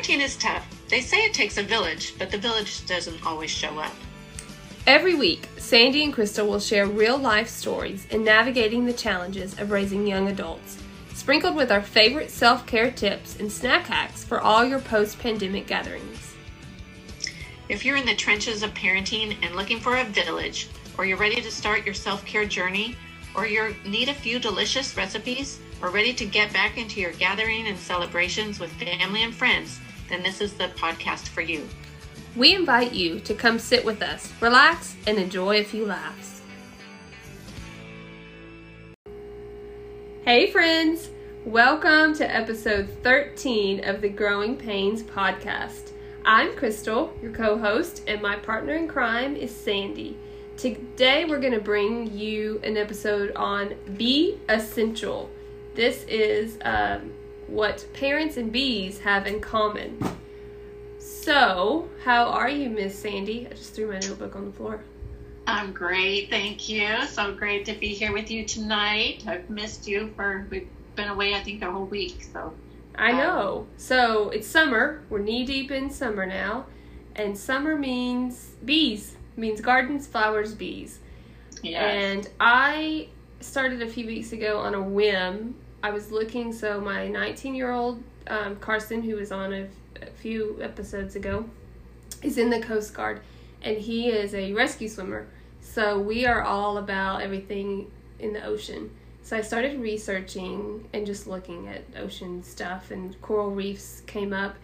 Parenting is tough. They say it takes a village, but the village doesn't always show up. Every week, Sandy and Crystal will share real life stories in navigating the challenges of raising young adults, sprinkled with our favorite self care tips and snack hacks for all your post pandemic gatherings. If you're in the trenches of parenting and looking for a village, or you're ready to start your self care journey, or you need a few delicious recipes, or ready to get back into your gathering and celebrations with family and friends, then this is the podcast for you. We invite you to come sit with us, relax, and enjoy a few laughs. Hey, friends! Welcome to episode 13 of the Growing Pains podcast. I'm Crystal, your co host, and my partner in crime is Sandy. Today, we're going to bring you an episode on Be Essential. This is um, what parents and bees have in common. So, how are you, Miss Sandy? I just threw my notebook on the floor. I'm great, thank you. So great to be here with you tonight. I've missed you for we've been away, I think, a whole week. So I know. So it's summer. We're knee deep in summer now, and summer means bees. Means gardens, flowers, bees. Yes. And I started a few weeks ago on a whim. I was looking. So my 19 year old um, Carson, who was on a, a few episodes ago, is in the Coast Guard, and he is a rescue swimmer. So we are all about everything in the ocean. So I started researching and just looking at ocean stuff, and coral reefs came up.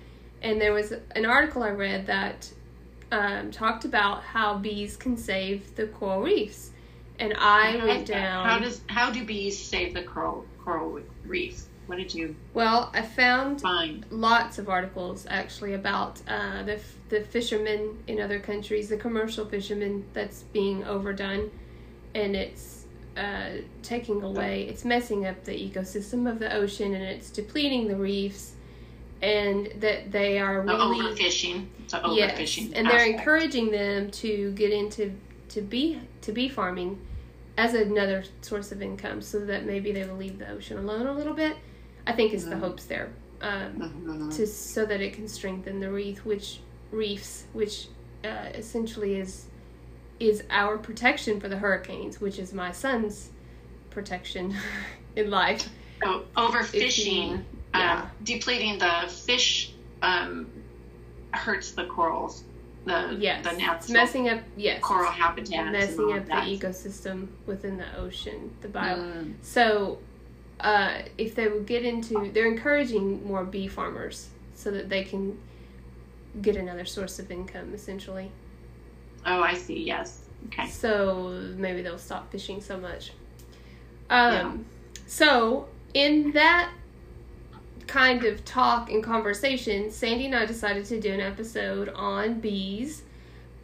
And there was an article I read that um, talked about how bees can save the coral reefs. And I went down. How does how do bees save the coral coral reefs? What did you? Well, I found find? lots of articles actually about uh, the the fishermen in other countries, the commercial fishermen that's being overdone, and it's uh, taking away, it's messing up the ecosystem of the ocean, and it's depleting the reefs, and that they are really the overfishing. The overfishing yes, and they're encouraging them to get into to be to bee farming as another source of income, so that maybe they will leave the ocean alone a little bit I think is mm-hmm. the hopes there. Um, mm-hmm. to so that it can strengthen the reef, which reefs, which uh, essentially is is our protection for the hurricanes, which is my son's protection in life. So overfishing, um, depleting the fish um, hurts the corals. The, yes, the natural messing up yes coral habitat, messing up the ecosystem within the ocean, the bio. Mm. So uh, if they would get into, they're encouraging more bee farmers so that they can get another source of income, essentially. Oh, I see. Yes. Okay. So maybe they'll stop fishing so much. Um, yeah. So in that kind of talk and conversation, Sandy and I decided to do an episode on bees,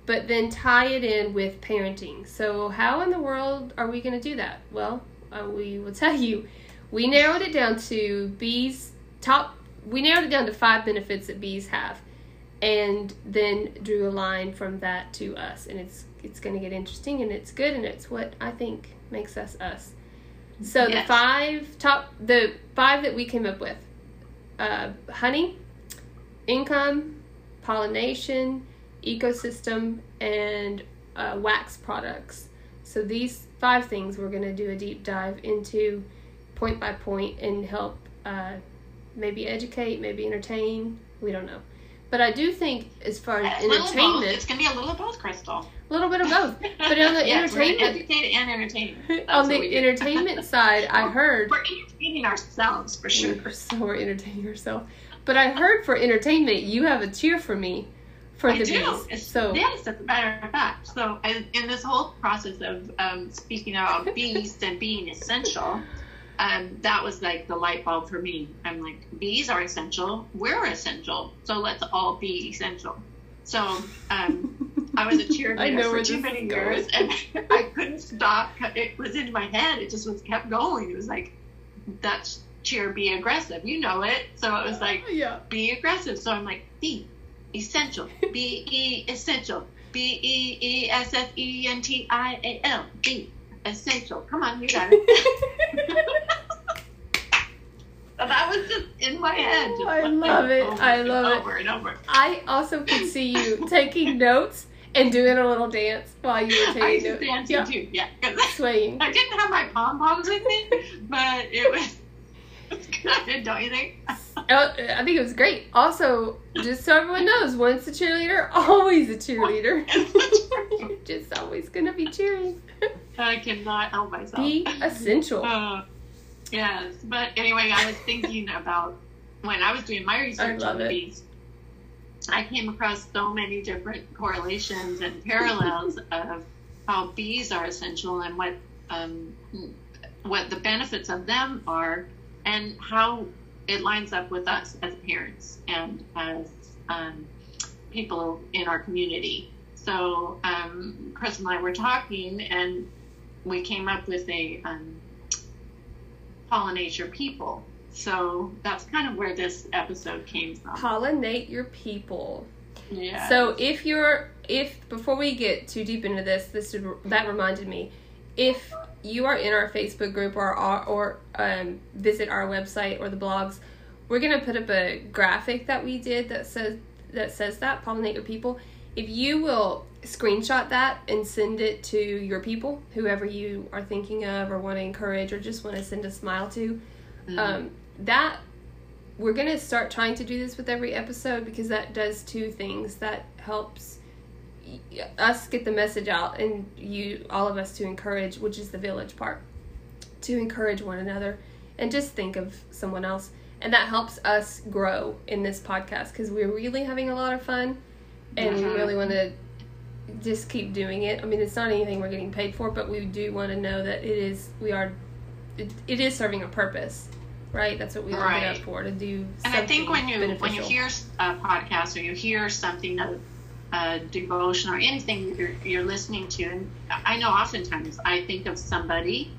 but then tie it in with parenting. So how in the world are we going to do that? Well, uh, we will tell you we narrowed it down to bees top we narrowed it down to five benefits that bees have and then drew a line from that to us and it's it's going to get interesting and it's good and it's what i think makes us us so yes. the five top the five that we came up with uh, honey income pollination ecosystem and uh, wax products so these five things we're going to do a deep dive into point by point and help uh, maybe educate, maybe entertain. We don't know. But I do think, as far as entertainment, it's going to be a little of both, Crystal. A little bit of both. But on the yes, entertainment, educate and entertain. on the entertainment side, I heard we're entertaining ourselves for sure. So we're entertaining ourselves. But I heard for entertainment, you have a cheer for me for I the do. bees. So yes, as a matter of fact. So in this whole process of um, speaking about bees and being essential um, that was like the light bulb for me. I'm like, bees are essential. We're essential. So let's all be essential. So um, I was a cheerleader for too many years, and I couldn't stop. It was in my head. It just was kept going. It was like, that's cheer, be aggressive. You know it. So it was like, yeah. be aggressive. So I'm like, be essential. B E essential. B E E S S E N T I A L. Be essential. Come on, you got it. that was just in my head. I love it. I love it. Over and over. I also could see you taking notes and doing a little dance while you were I taking used to notes. dancing Yeah, too. Yeah, swaying. I didn't have my pom poms with me, but it was, it was good, don't you think? I think it was great. Also, just so everyone knows, once a cheerleader, always a cheerleader. You're just always gonna be cheering. I cannot help myself. Be essential. Uh, yes, but anyway, I was thinking about when I was doing my research on the bees. I came across so many different correlations and parallels of how bees are essential and what um, what the benefits of them are, and how it lines up with us as parents and as um, people in our community. So um, Chris and I were talking, and we came up with a um, pollinate people. So that's kind of where this episode came from. Pollinate your people. Yeah. So if you're if before we get too deep into this, this that reminded me, if you are in our Facebook group or or, or um, visit our website or the blogs, we're gonna put up a graphic that we did that says that says that pollinate your people. If you will screenshot that and send it to your people, whoever you are thinking of or want to encourage or just want to send a smile to, Mhm. um, that we're gonna start trying to do this with every episode because that does two things. That helps us get the message out and you all of us to encourage which is the village part to encourage one another and just think of someone else. And that helps us grow in this podcast because we're really having a lot of fun and we Mhm. really want to just keep doing it. I mean it's not anything we're getting paid for but we do want to know that it is we are it, it is serving a purpose right that's what we it Right. up for to do and I think when you when you hear a podcast or you hear something of uh, devotion or anything you're, you're listening to, and I know oftentimes I think of somebody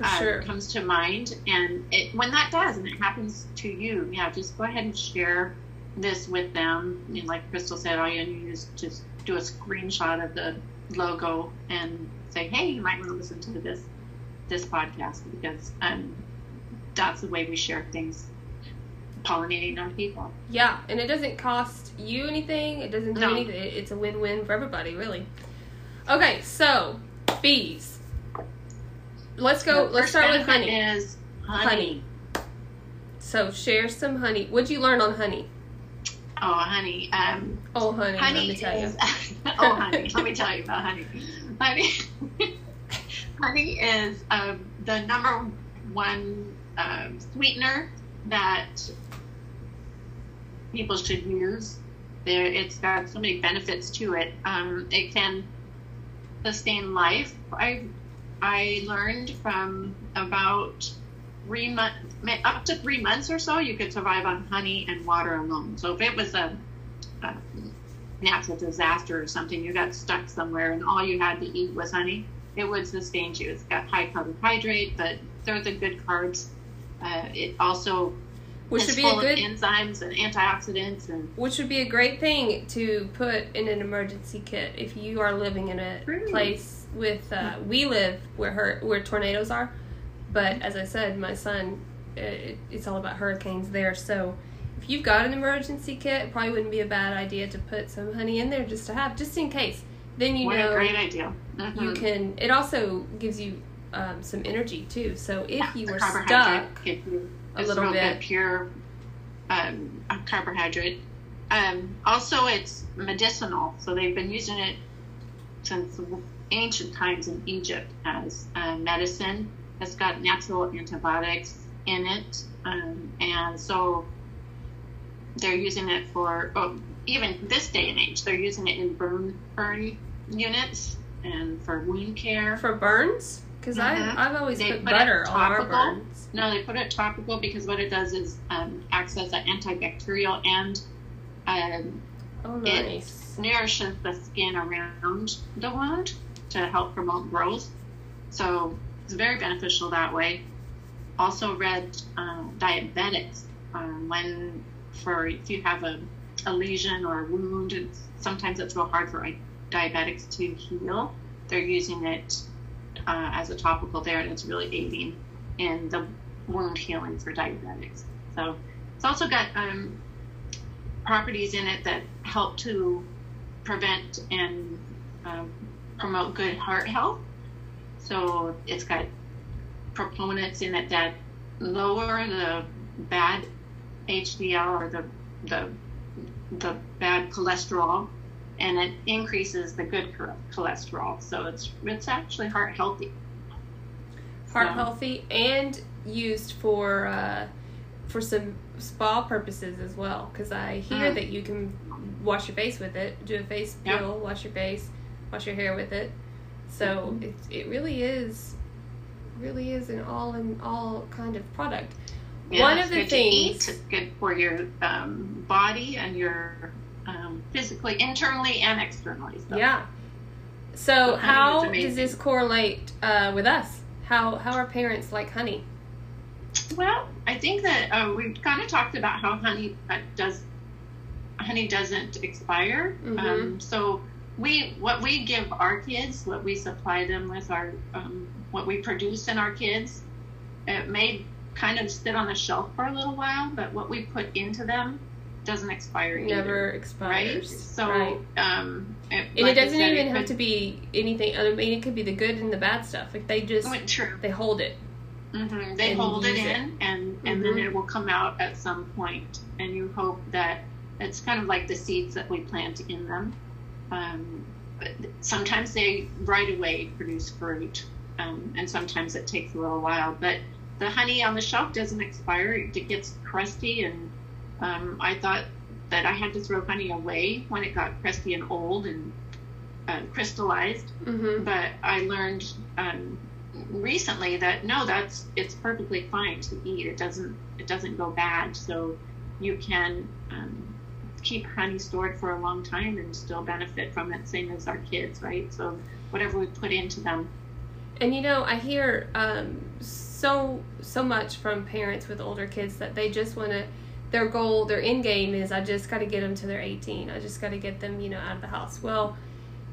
uh, sure comes to mind, and it, when that does, and it happens to you, yeah, just go ahead and share this with them. You know, like Crystal said, all you need is just do a screenshot of the logo and say, "Hey, you might want to listen to this this podcast because um, that's the way we share things, pollinating our people." Yeah, and it doesn't cost you anything. It doesn't do No. anything. It's a win-win for everybody, really. Okay, so bees. Let's go. Let's start with honey. Is honey. Honey. So share some honey. What'd you learn on honey? Oh, honey. Um, Oh, honey. honey let me tell is. you. oh, honey. Let me tell you about honey. Honey. honey is um, the number one um, sweetener that people should use. There, it's got so many benefits to it. Um, it can sustain life. I I learned from about three months, up to three months or so, you could survive on honey and water alone. So if it was a, a natural disaster or something, you got stuck somewhere and all you had to eat was honey, it would sustain you. It's got high carbohydrate, but they're the good carbs. Uh, it also Which would be full a good. of enzymes and antioxidants and Which would be a great thing to put in an emergency kit if you are living in a True. place with. Uh, we live where her where tornadoes are, but as I said, my son, uh, it, it's all about hurricanes there. So if you've got an emergency kit, it probably wouldn't be a bad idea to put some honey in there just to have, just in case. Then you what know a great idea. Mhm. you can. It also gives you um, some energy too. So if you were stuck, you a little bit. pure um, carbohydrate. Um, also, it's medicinal, so they've been using it since ancient times in Egypt as uh, medicine. It's got natural antibiotics in it, um, and so they're using it for oh, even this day and age. They're using it in burn burn units and for wound care. for burns, because Mhm. I I've always They put put butter on our burns. No, they put it topical because what it does is um, acts as an antibacterial and um, Oh, It- nourishes the skin around the wound to help promote growth. So it's very beneficial that way. Also, read um, diabetics um, when for if you have a, a lesion or a wound, it's, sometimes it's real hard for diabetics to heal. They're using it uh, as a topical there, and it's really aiding in the wound healing for diabetics. So It's also got um, properties in it that help to prevent and um, promote good heart health. So it's got proponents in it that lower the bad HDL or the the the bad cholesterol, and it increases the good cholesterol. So it's it's actually heart healthy. Heart so. healthy and used for uh, for some spa purposes as well. Because I hear mm. that you can wash your face with it, do a face peel, wash your face, wash your hair with it. So mm-hmm. it it really is really is an all in all kind of product. Yeah, One of the things it's good for your um, body and your um, physically, internally and externally. So. Yeah. So how does this correlate uh, with us? How how are parents like honey? Well, I think that uh, we've kind of talked about how honey uh, does honey doesn't expire. Mm-hmm. Um, so we what we give our kids, what we supply them with, our um, what we produce in our kids, it may kind of sit on the shelf for a little while, but what we put into them doesn't expire either, Never expires. Right? So, right. Um, it, and like it doesn't said, even it have to be anything. I mean, it could be the good and the bad stuff. Like they just true. they hold it. Mm-hmm. They hold it in, it. and and mm-hmm. then it will come out at some point, and you hope that it's kind of like the seeds that we plant in them. Um, sometimes they right away produce fruit, um, and sometimes it takes a little while. But the honey on the shelf doesn't expire; it gets crusty, and um, I thought that I had to throw honey away when it got crusty and old and uh, crystallized. Mm-hmm. But I learned um, recently that no, that's it's perfectly fine to eat. It doesn't it doesn't go bad. So you can um, keep honey stored for a long time and still benefit from it, same as our kids, right? So whatever we put into them. And you know, I hear um, so so much from parents with older kids that they just want to. Their goal, their end game is, I just got to get them to their 18. I just got to get them, you know, out of the house. Well,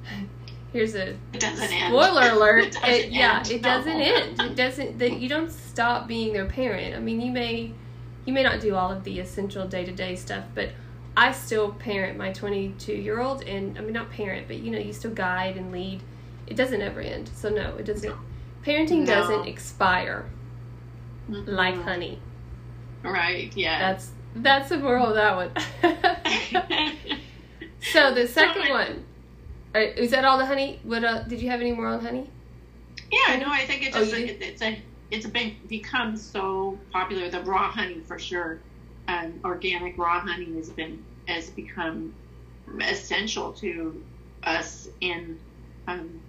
here's a spoiler end. alert. it it, yeah, it doesn't no. end. It doesn't. That you don't stop being their parent. I mean, you may, you may not do all of the essential day to day stuff, but I still parent my 22 year old, and I mean not parent, but you know you still guide and lead. It doesn't ever end. So no, it doesn't. Parenting no. doesn't expire mm-hmm. like honey. Right. Yeah. That's that's the moral of that one. so the second so, one, uh, is that all the honey? What uh, did you have any more on honey? Yeah, no, I think it oh, just oh, it, it's a it's a big become so popular. The raw honey for sure um, organic raw honey has been has become essential to us in um,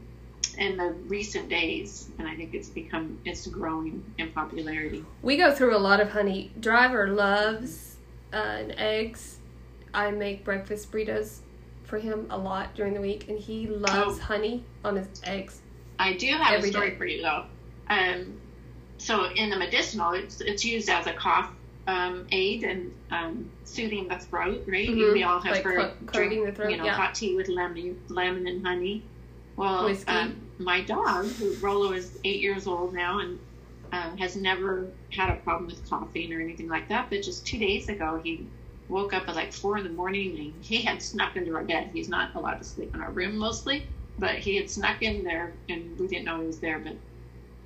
in the recent days, and I think it's become it's growing in popularity. We go through a lot of honey. Driver loves uh, eggs. I make breakfast burritos for him a lot during the week, and he loves oh, honey on his eggs. I do have a story day. for you though. Um, so in the medicinal, it's it's used as a cough um, aid and um, soothing the throat, right? Mm-hmm. We all have like heard cl- drink, the throat, you know, yeah. hot tea with lemon, lemon and honey. Well, um, my dog, who Rolo is eight years old now and um, has never had a problem with coughing or anything like that. But just two days ago, he woke up at like four in the morning and he had snuck into our bed. He's not allowed to sleep in our room mostly, but he had snuck in there and we didn't know he was there. But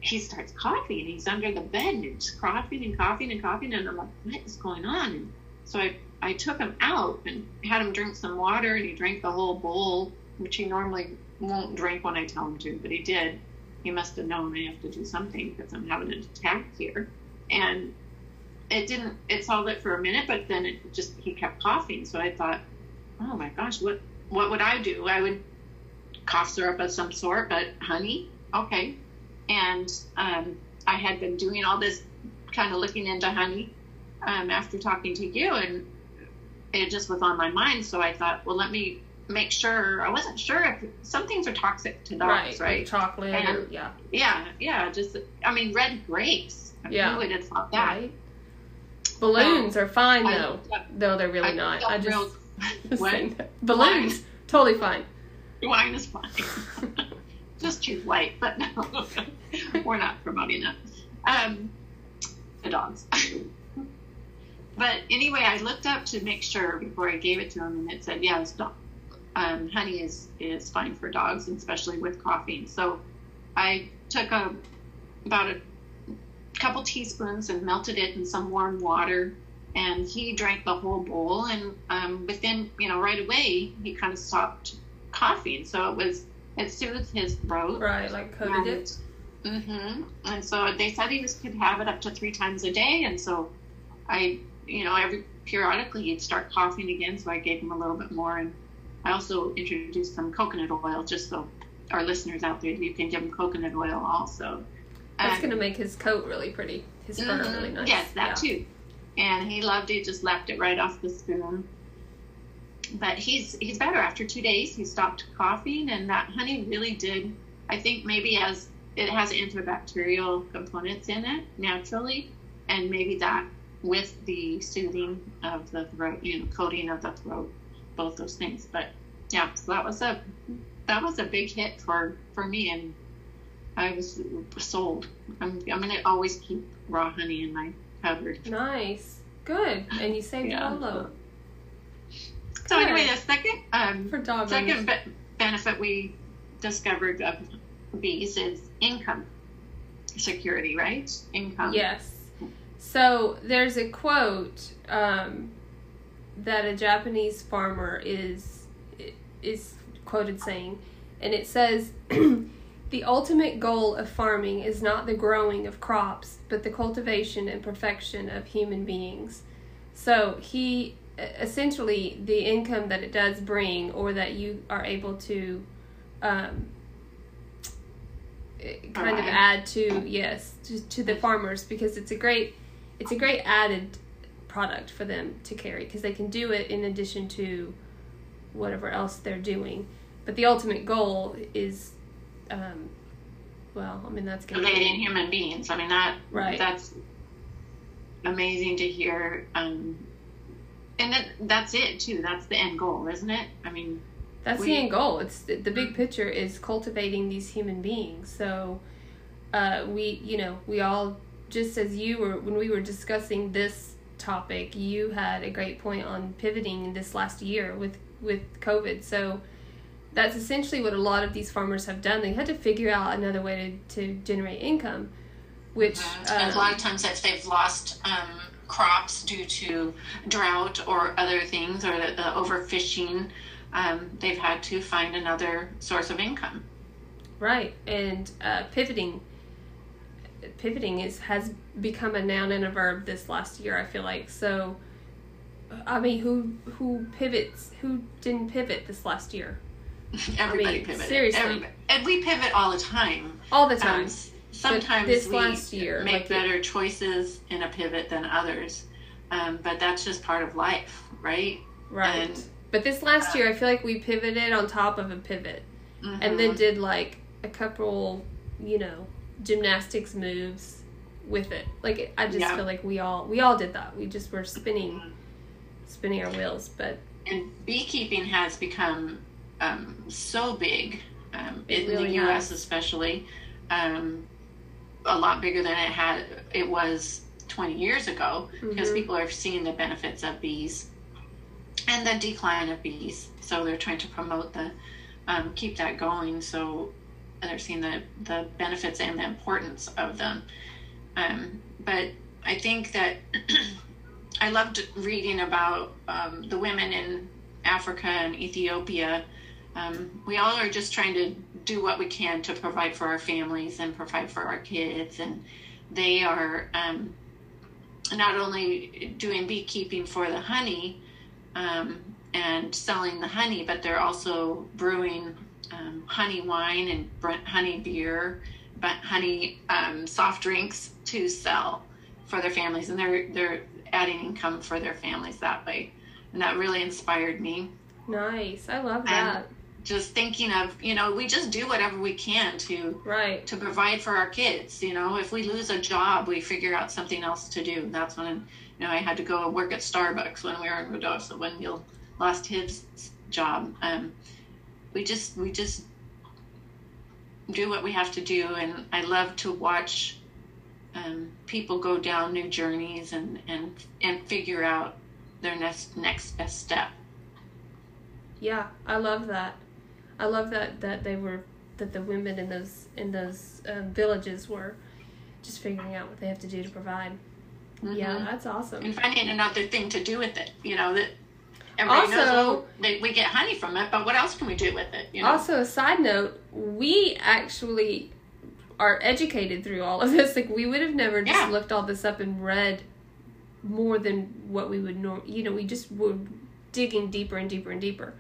he starts coughing. and He's under the bed and he's coughing and coughing and coughing. And I'm like, what is going on? And so I, I took him out and had him drink some water and he drank the whole bowl, which he normally won't drink when I tell him to, but he did. He must have known I have to do something because I'm having an attack here. And it didn't, it solved it for a minute, but then it just, he kept coughing. So I thought, oh my gosh, what, what would I do? I would cough syrup of some sort, but honey, okay, and um, I had been doing all this kind of looking into honey um, after talking to you, and it just was on my mind. So I thought, well, let me make sure. I wasn't sure if some things are toxic to dogs, right? right? Like chocolate, and, or, yeah, yeah, yeah. Just, I mean, red grapes. Yeah, who would have thought that? Right. Balloons um, are fine though. No, they're really I not. I just, balloons Wine. totally fine. Wine is fine. just choose white, but no, we're not promoting that. Um, the dogs. but anyway, I looked up to make sure before I gave it to him, and it said, "Yeah, it's dog, um, honey is is fine for dogs, especially with coughing." So I took a about a couple teaspoons and melted it in some warm water, and he drank the whole bowl. And um, within, you know, right away, he kind of stopped coughing. So it was it soothed his throat. Right, like coated it. Mm-hmm. And so they said he was, could have it up to three times a day. And so I, you know, every periodically he'd start coughing again. So I gave him a little bit more. And I also introduced some coconut oil just so our listeners out there, you can give him coconut oil also. That's um, going to make his coat really pretty. His fur mm-hmm. really nice. Yes, that yeah. too. And he loved it. Just left it right off the spoon. But he's he's better after two days. He stopped coughing, and that honey really did. I think maybe as it has antibacterial components in it naturally, and maybe that with the soothing of the throat, you know, coating of the throat, both those things. But yeah, so that was a that was a big hit for for me, and I was sold. I'm I'm gonna always keep raw honey in my cupboard. Nice, good, and you saved yeah. So anyway, the second um, for dog second be- benefit we discovered of bees is income security, right? Income. Yes. So there's a quote um, that a Japanese farmer is is quoted saying, and it says, "The ultimate goal of farming is not the growing of crops, but the cultivation and perfection of human beings." So he essentially the income that it does bring, or that you are able to um, kind of add to yes to, to the farmers because it's a great it's a great added product for them to carry because they can do it in addition to whatever else they're doing. But the ultimate goal is um, well i mean that's creating human beings. I mean that right. that's amazing to hear um, and that, that's it too. That's the end goal isn't it? I mean that's we, the end goal. It's the, the big picture is cultivating these human beings. So, uh, we you know we all just as you were when we were discussing this topic, you had a great point on pivoting this last year with with COVID. So that's essentially what a lot of these farmers have done. They had to figure out another way to, to generate income, which mm-hmm. a lot of times that they've lost um, crops due to drought or other things or the, the overfishing um, they've had to find another source of income. Right, and uh, pivoting. Pivoting is has become a noun and a verb this last year. I feel like so. I mean, who who pivots? Who didn't pivot this last year? Everybody I mean, pivoted. Seriously, Everybody. and we pivot all the time. All the time. Um, sometimes this we last year, make like better choices in a pivot than others, um, but that's just part of life, right? Right. And but this last year, I feel like we pivoted on top of a pivot, mm-hmm. and then did like a couple, you know, gymnastics moves with it. Like I just yeah. feel like we all we all did that. We just were spinning, spinning our wheels. But and beekeeping has become um, so big um, in really the U.S. Has. especially, um, a lot bigger than it had. It was 20 years ago mm-hmm. because people are seeing the benefits of bees and the decline of bees. So they're trying to promote the um, keep that going. So they're seeing the the benefits and the importance of them. Um, but I think that I loved reading about um, the women in Africa and Ethiopia. Um, we all are just trying to do what we can to provide for our families and provide for our kids, and they are um, not only doing beekeeping for the honey, um, and selling the honey, but they're also brewing um, honey wine and honey beer, but honey um, soft drinks to sell for their families, and they're they're adding income for their families that way, and that really inspired me. Nice, I love that. And just thinking of you know we just do whatever we can to right to provide for our kids. You know, if we lose a job, we figure out something else to do. That's when you know, I had to go work at Starbucks when we were in Ruidoso when Neil lost his job. Um, we just we just do what we have to do, and I love to watch um, people go down new journeys and and and figure out their next next best step. Yeah, I love that. I love that that they were that the women in those in those um, villages were just figuring out what they have to do to provide. Yeah, Mhm. that's awesome. and finding another thing to do with it. You know that everybody Also- that we get honey from it, but what else can we do with it? You know? Also, a side note, we actually are educated through all of this. Like, we would have never just Yeah. looked all this up and read more than what we would norm. You know, we just were digging deeper and deeper and deeper.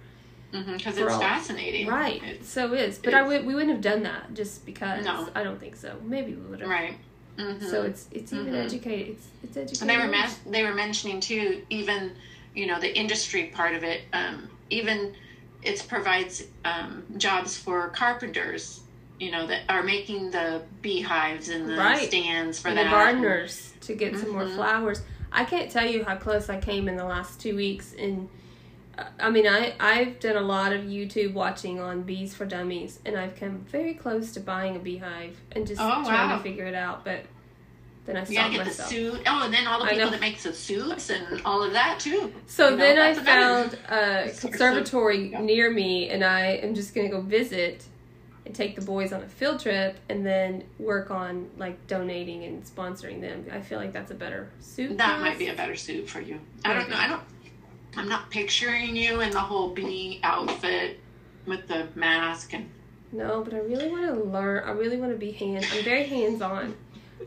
because for it's all- fascinating. Right. It's, so is, but I would we wouldn't have done that just because. No. I don't think so. Maybe we would have. right. hmm So it's it's even Mhm. educated. It's it's educated. And they were men- they were mentioning too, even you know the industry part of it. Um, even it provides um, jobs for carpenters. You know that are making the beehives and the Right. stands for and that. the gardeners to get some more Mhm. flowers. I can't tell you how close I came in the last two weeks. And uh, I mean, I I've done a lot of YouTube watching on bees for dummies, and I've come very close to buying a beehive and just Oh, trying wow. to figure it out. But then I You gotta stopped get the suit. Oh, and then all the I people know. that make the suits and all of that too. So You know, then I found a conservatory yeah. near me, and I am just gonna go visit and take the boys on a field trip, and then work on like donating and sponsoring them. I feel like that's a better suit. That for might be a better suit for you. I don't know. I don't. I'm not picturing you in the whole bee outfit with the mask and. No, but I really want to learn. I really want to be hand. I'm very hands on.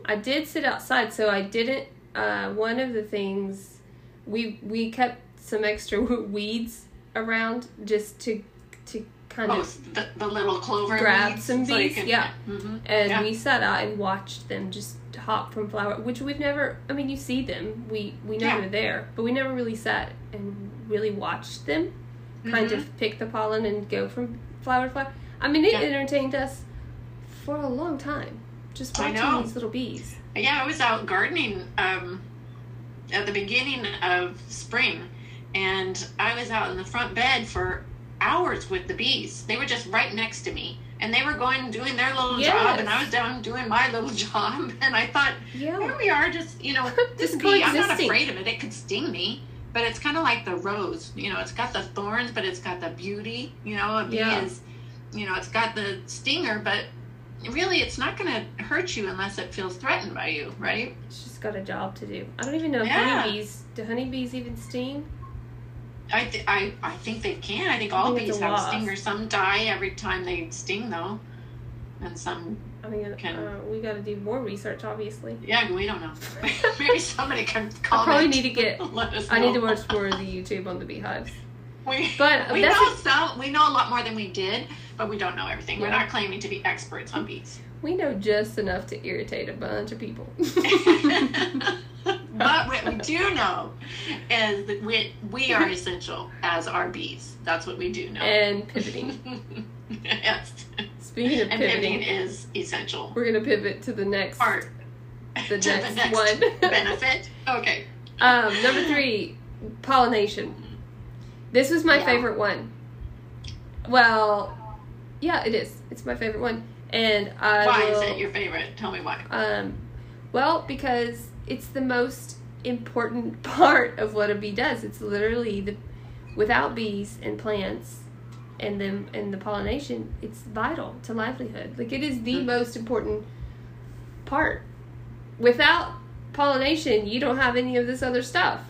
I did sit outside, so I didn't. Uh, one of the things we we kept some extra weeds around just to to kind Oh, of the, the little clover. Grab weeds, some so bees, can- yeah. hmm and Yeah. we sat out and watched them just hop from flower which we've never i mean you see them we we know Yeah. they're there but we never really sat and really watched them kind Mhm. of pick the pollen and go from flower to flower i mean it Yeah. entertained us for a long time just watching these little bees Yeah, I was out gardening um, at the beginning of spring, and I was out in the front bed for hours with the bees. They were just right next to me, and they were going doing their little job, and I was down doing my little job. And I thought, yeah here we are, just you know, this bee. I'm not afraid of it. It could sting me, but it's kind of like the rose. You know, it's got the thorns, but it's got the beauty. You know, a bee Yeah. is, you know, it's got the stinger, but really, it's not going to hurt you unless it feels threatened by you, right? it's just got a job to do i don't even know Yeah. honeybees do honeybees even sting I, th- I, I think they can. I think all think bees have wasp. stingers. Some die every time they sting, though, and some, i mean Can- uh, we got to do more research obviously yeah, we don't know. Maybe somebody can i probably need to get i need to watch more of the youtube on the beehives We, But we know some. We know a lot more than we did, but we don't know everything. We're not claiming to be experts on bees. We know just enough to irritate a bunch of people. but what we do know is that we we are essential as our bees. That's what we do know. and pivoting. yes, Speaking of and pivoting pivoting, is essential. we're gonna pivot to the next Part the to next, one. benefit. Okay. um, number three, pollination. This was my Yeah. favorite one. Well, yeah, it is. It's my favorite one, and I Why will, is it your favorite? Tell me why. Um, well, because it's the most important part of what a bee does. It's literally the without bees and plants and them and the pollination, it's vital to livelihood. Like it is the Mhm. most important part. Without pollination, you don't have any of this other stuff.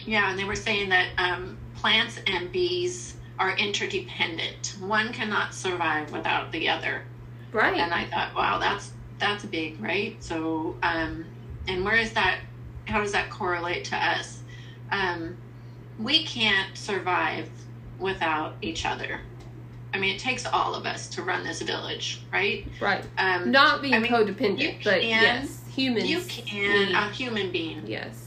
Yeah, and they were saying that um, plants and bees are interdependent. One cannot survive without the other. Right. And I thought, wow, that's that's big, right? So, um, and where is that? How does that correlate to us? Um, we can't survive without each other. I mean, it takes all of us to run this village, right? right. Um, Not being I mean, codependent, but can- yes, humans. you can, need- a human being yes.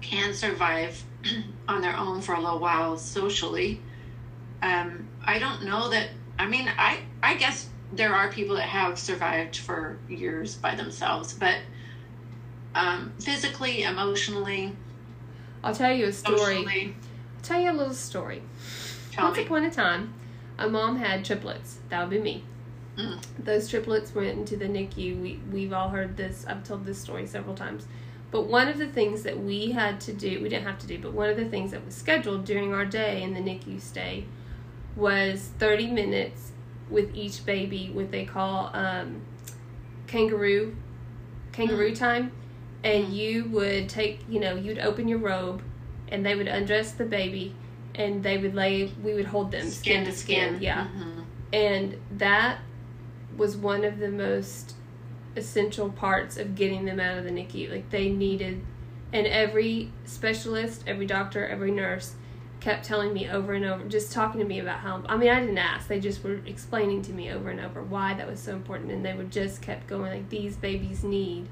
can survive on their own for a little while socially. Um, I don't know that. I mean, I I guess there are people that have survived for years by themselves, but um, physically, emotionally, I'll tell you a story. socially, I'll tell you a little story. tell Once me. upon a time, a mom had triplets. That would be me. Mm. Those triplets went into the NICU. We we've all heard this. I've told this story several times. But one of the things that we had to do, we didn't have to do, but one of the things that was scheduled during our day in the NICU stay was 30 minutes with each baby, what they call um, kangaroo kangaroo Mm. time. And Mm. you would take, you know, you'd open your robe and they would undress the baby and they would lay, we would hold them skin, to skin. Yeah. Mhm. And that was one of the most essential parts of getting them out of the NICU. Like they needed, and every specialist, every doctor, every nurse kept telling me over and over, just talking to me about how, I mean, I didn't ask, they just were explaining to me over and over why that was so important. And they would just kept going, like, these babies need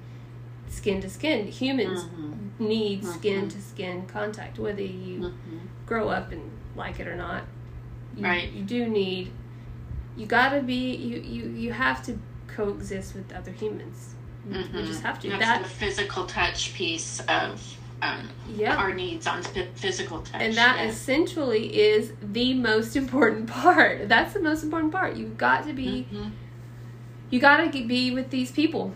skin to skin. Humans Mhm. need skin Mhm. to skin contact, whether you Mhm. grow up and like it or not. You, Right. You do need. You gotta be. You you you have to coexist with other humans. You, Mhm. just have to. That's that the physical touch piece of um, yeah. our needs on physical touch. and that yeah. essentially is the most important part. That's the most important part. You've got to be. Mhm. You gotta be with these people.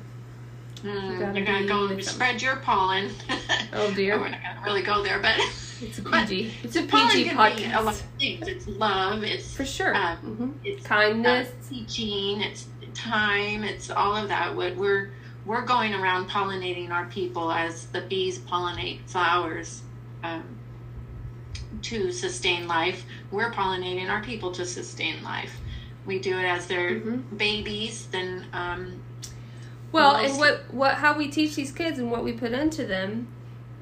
Mm, gotta You're gonna go and spread your pollen. Oh dear. We're not gonna really go there, but It's a PG. It's a PG be a lot podcast of things. It's love. It's for sure. um, hmm it's Kindness. uh, teaching. It's time. It's all of that. What we're we're going around pollinating our people as the bees pollinate flowers um, to sustain life. We're pollinating our people to sustain life. We do it as their Mhm. babies. Then um, Well, Nice. and what what how we teach these kids and what we put into them,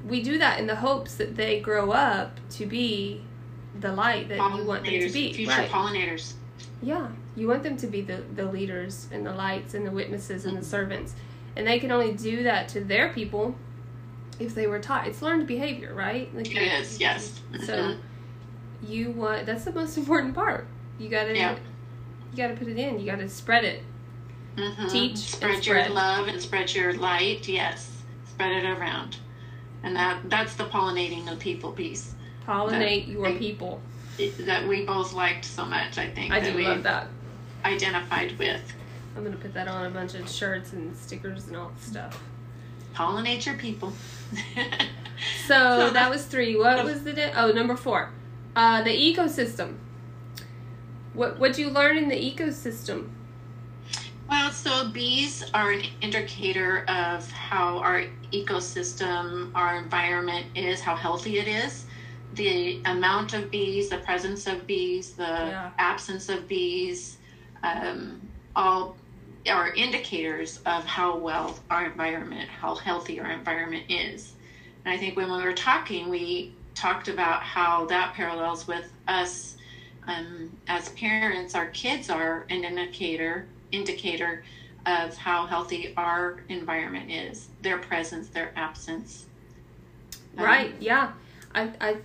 we do that in the hopes that they grow up to be the light that you want them to be. future Right. pollinators. Yeah. You want them to be the, the leaders and the lights and the witnesses and the Mhm. servants. And they can only do that to their people if they were taught. It's learned behavior, right? Like It is, yes. So Mhm. you want that's the most important part. You gotta Yeah. you gotta put it in. You gotta spread it. Mm-hmm. Teach and spread your love and spread your light. Yes, spread it around, and that that's the pollinating the people piece Pollinate your I- people. that we both liked so much. I think I that do we love that. identified with. I'm gonna put that on a bunch of shirts and stickers and all that stuff. Pollinate your people. So that was three. What was the di- oh number four? Uh, the ecosystem. What what you learn in the ecosystem? Well, so bees are an indicator of how our ecosystem, our environment is, how healthy it is. The amount of bees, the presence of bees, the Yeah. absence of bees, um, all are indicators of how well our environment, how healthy our environment is. And I think when we were talking, we talked about how that parallels with us um, as parents. Our kids are an indicator indicator of how healthy our environment is. Their presence, their absence. Um, Right. Yeah. I I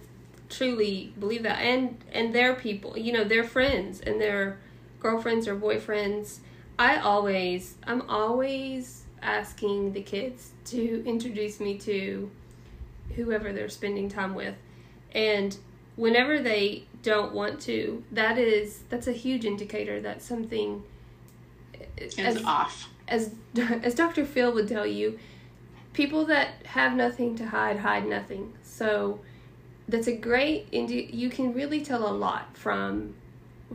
truly believe that. And and their people, you know, their friends and their girlfriends or boyfriends. I always I'm always asking the kids to introduce me to whoever they're spending time with. And whenever they don't want to, that is that's a huge indicator that something Is as, off. as as Dr. Phil would tell you, people that have nothing to hide hide nothing. So that's a great indi- you can really tell a lot from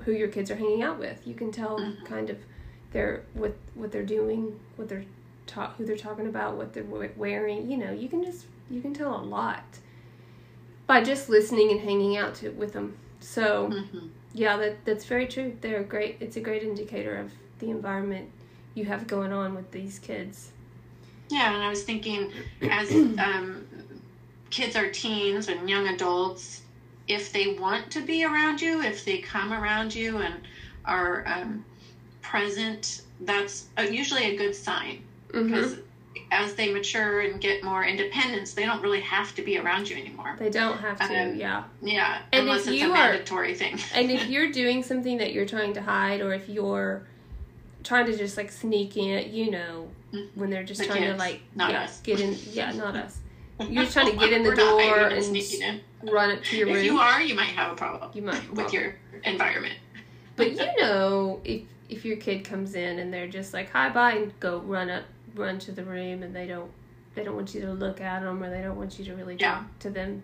who your kids are hanging out with. You can tell Mhm. kind of their what what they're doing, what they're ta- who they're talking about, what they're wearing. You know, you can just you can tell a lot by just listening and hanging out to, with them. So hmm yeah, that that's very true. They're great. It's a great indicator of the environment you have going on with these kids. Yeah, and I was thinking as um, kids are teens and young adults, if they want to be around you, if they come around you and are um, present, that's usually a good sign. hmm Because as they mature and get more independence, they don't really have to be around you anymore. They don't have to. Um, yeah. Yeah, And unless if it's you a are- mandatory thing. And if you're doing something that you're trying to hide, or if you're trying to just like sneak in, you know, Mhm. when they're just The trying to like not yeah, us. get in. Yeah, not us. You're just trying to get in the We're not hiding door and in. Run up to your If room. you are, you might have a problem You might. with your environment. But you know, if if your kid comes in and they're just like hi bye and go run up run to the room and they don't they don't want you to look at them or they don't want you to really Yeah. talk to them.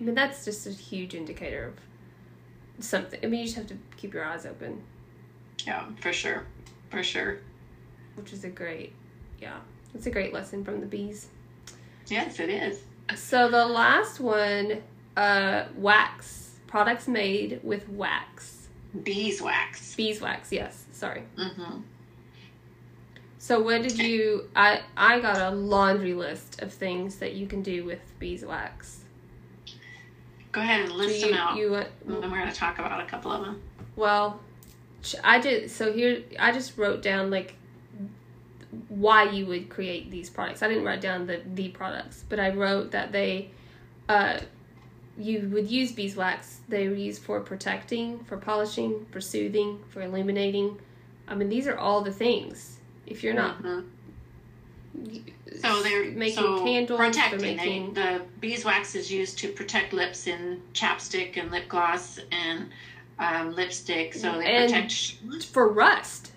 I mean that's just a huge indicator of something. I mean you just have to keep your eyes open, Yeah, for sure. For sure. which is a great yeah. It's a great lesson from the bees. Yes, it is. So the last one, uh, wax products made with wax, Beeswax. beeswax. Yes, sorry. Mm-hmm. So what did you? I I got a laundry list of things that you can do with beeswax. Go ahead and list you, them out. you and then we're going to talk about a couple of them. well, I did. So here, I just wrote down like why you would create these products. I didn't write down the the products, but I wrote that they, uh, you would use beeswax. They were used for protecting, for polishing, for soothing, for illuminating. I mean, these are all the things. If you're not Mhm. So they're making so candles, protecting. they're They- making the beeswax is used to protect lips in chapstick and lip gloss and um, lipstick. So they And- protect shoes. for rust.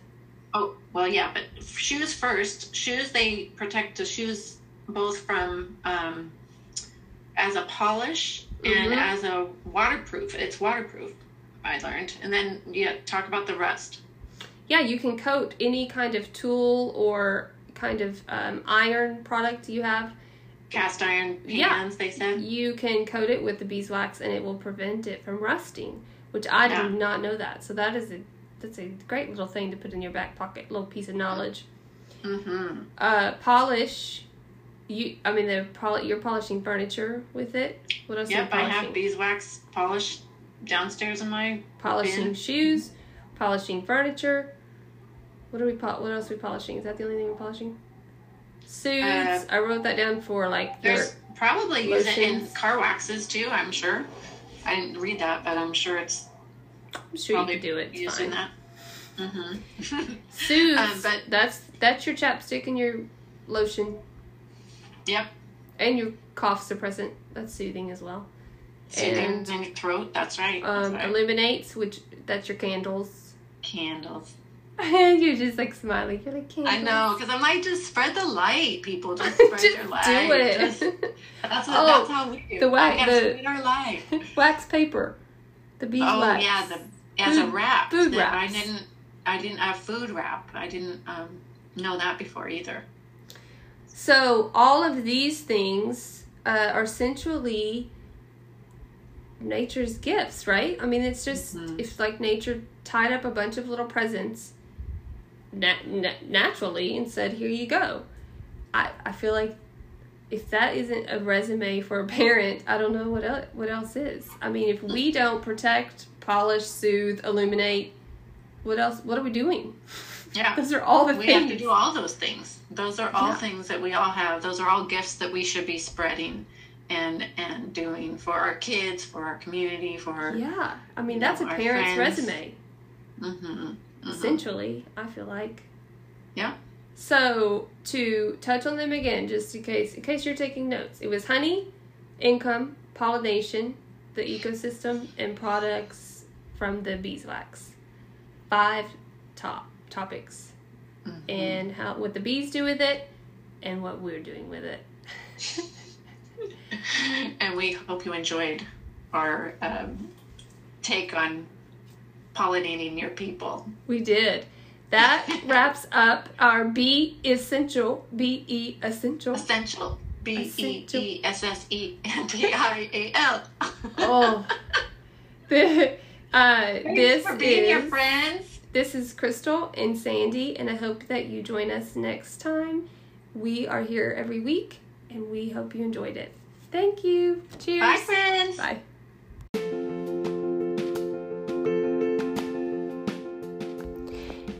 Oh well, yeah, but shoes first. Shoes they protect the shoes both from um, as a polish and Mhm. as a waterproof. It's waterproof. I learned, and then yeah, talk about the rust. Yeah, you can coat any kind of tool or kind of um, iron product you have. Cast iron Yeah. pans. They said. You can coat it with the beeswax, and it will prevent it from rusting. Which I Yeah. did not know that. So that is a that's a great little thing to put in your back pocket, little piece of knowledge. Mm-hmm. Uh, polish. You, I mean, they're you're polishing furniture with it. What else? Yep, I have beeswax polish downstairs in my. polishing bin. shoes, polishing furniture. What are we? Po- what else are we polishing? Is that the only thing we're polishing? suits Uh, I wrote that down for like There's probably use it in car waxes too. I'm sure. I didn't read that, but I'm sure it's I'm sure you could do it. It's used fine. that. Mm-hmm. Soothes. Um, but- that's that's your chapstick and your lotion. Yep. And your cough suppressant. That's soothing as well. Soothing in your throat. That's right. That's Um, right. illuminates, which that's your candles. Candles. You're just like smiling. You're like candles. I know, because I'm like, just spread the light, people. Just spread just your light. do it. Just- that's, what, Oh, that's how we do. the wa- we gotta the- our light. wax paper. The beeswax. Oh yeah, the as a Food- wrap. food that I didn't. I didn't have food wrap. I didn't um, know that before either. So all of these things uh, are essentially nature's gifts, right? I mean, it's just Mhm. if like nature tied up a bunch of little presents na- na- naturally and said, "Here you go." I I feel like if that isn't a resume for a parent, I don't know what what else is. I mean, if we don't protect, polish, soothe, illuminate, what else? What are we doing? Yeah. Those are all the we things. have to do all those things. Those are all Yeah. things that we all have. Those are all gifts that we should be spreading and and doing for our kids, for our community, for Yeah, I mean that's know, a parent's friends. resume. hmm essentially i feel like Yeah. so to touch on them again just in case in case you're taking notes it was honey income pollination the ecosystem and products from the beeswax five top topics Mm-hmm. and how what the bees do with it and what we're doing with it and we hope you enjoyed our um, take on pollinating your people. we did that wraps up our b essential be essential Essential. B E E S S E N T I A L. Oh. The, uh, Thanks this for being your friends. This is Crystal and Sandy, and I hope that you join us next time. We are here every week, and we hope you enjoyed it. Thank you. Cheers. Bye, friends. Bye.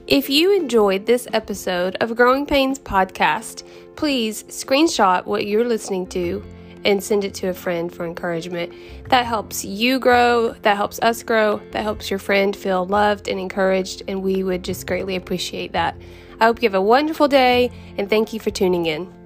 If you enjoyed this episode of Growing Pains podcast, please screenshot what you're listening to and send it to a friend for encouragement. That helps you grow, that helps us grow, that helps your friend feel loved and encouraged, and we would just greatly appreciate that. I hope you have a wonderful day and thank you for tuning in.